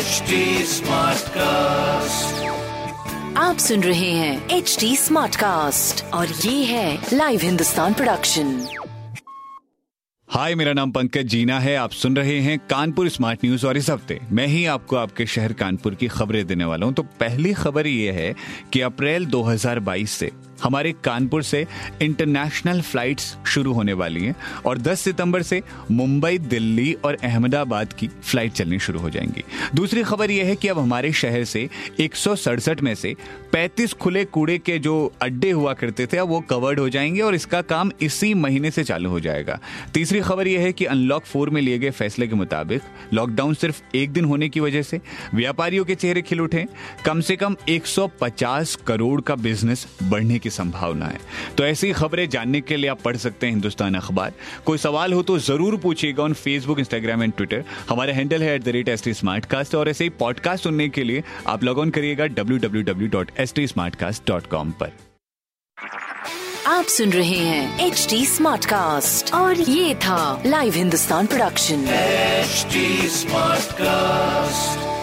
HD Smartcast. आप सुन रहे हैं एच डी स्मार्ट कास्ट और ये है लाइव हिंदुस्तान प्रोडक्शन हाय मेरा नाम पंकज जीना है। आप सुन रहे हैं कानपुर स्मार्ट न्यूज़ और इस हफ़्ते मैं ही आपको आपके शहर कानपुर की खबरें देने वाला हूँ। तो पहली खबर ये है कि अप्रैल 2022 से हमारे कानपुर से इंटरनेशनल फ्लाइट्स शुरू होने वाली हैं और 10 सितंबर से मुंबई, दिल्ली और अहमदाबाद की फ़्लाइट चलनी शुरू हो जाएँगी। दूसरी खबर यह है कि अब हमारे शहर से एक सौ सड़सठ में से 35 खुले कूड़े के जो अड्डे हुआ करते थे, अब वो कवर्ड हो जाएँगे और इसका काम इसी महीने से चालू हो जाएगा। तीसरी खबर यह है कि अनलॉक फोर में लिए गए फैसले के मुताबिक लॉकडाउन सिर्फ़ एक दिन होने की वजह से व्यापारियों के चेहरे खिल उठे। कम से कम 150 करोड़ का बिज़नेस बढ़ने की संभावना है। तो ऐसी खबरें जानने के लिए आप पढ़ सकते हैं हिंदुस्तान अखबार। कोई सवाल हो तो ज़रूर पूछिएगा on Facebook Instagram and Twitter हमारे हैंडल है at the rate S T smart cast और ऐसे ही पॉडकास्ट सुनने के लिए आप लॉग ऑन करिएगा W W W dot S T smart cast dot com पर। आप सुन रहे हैं एच टी स्मार्ट कास्ट और ये था live Hindustan production HD Smartcast.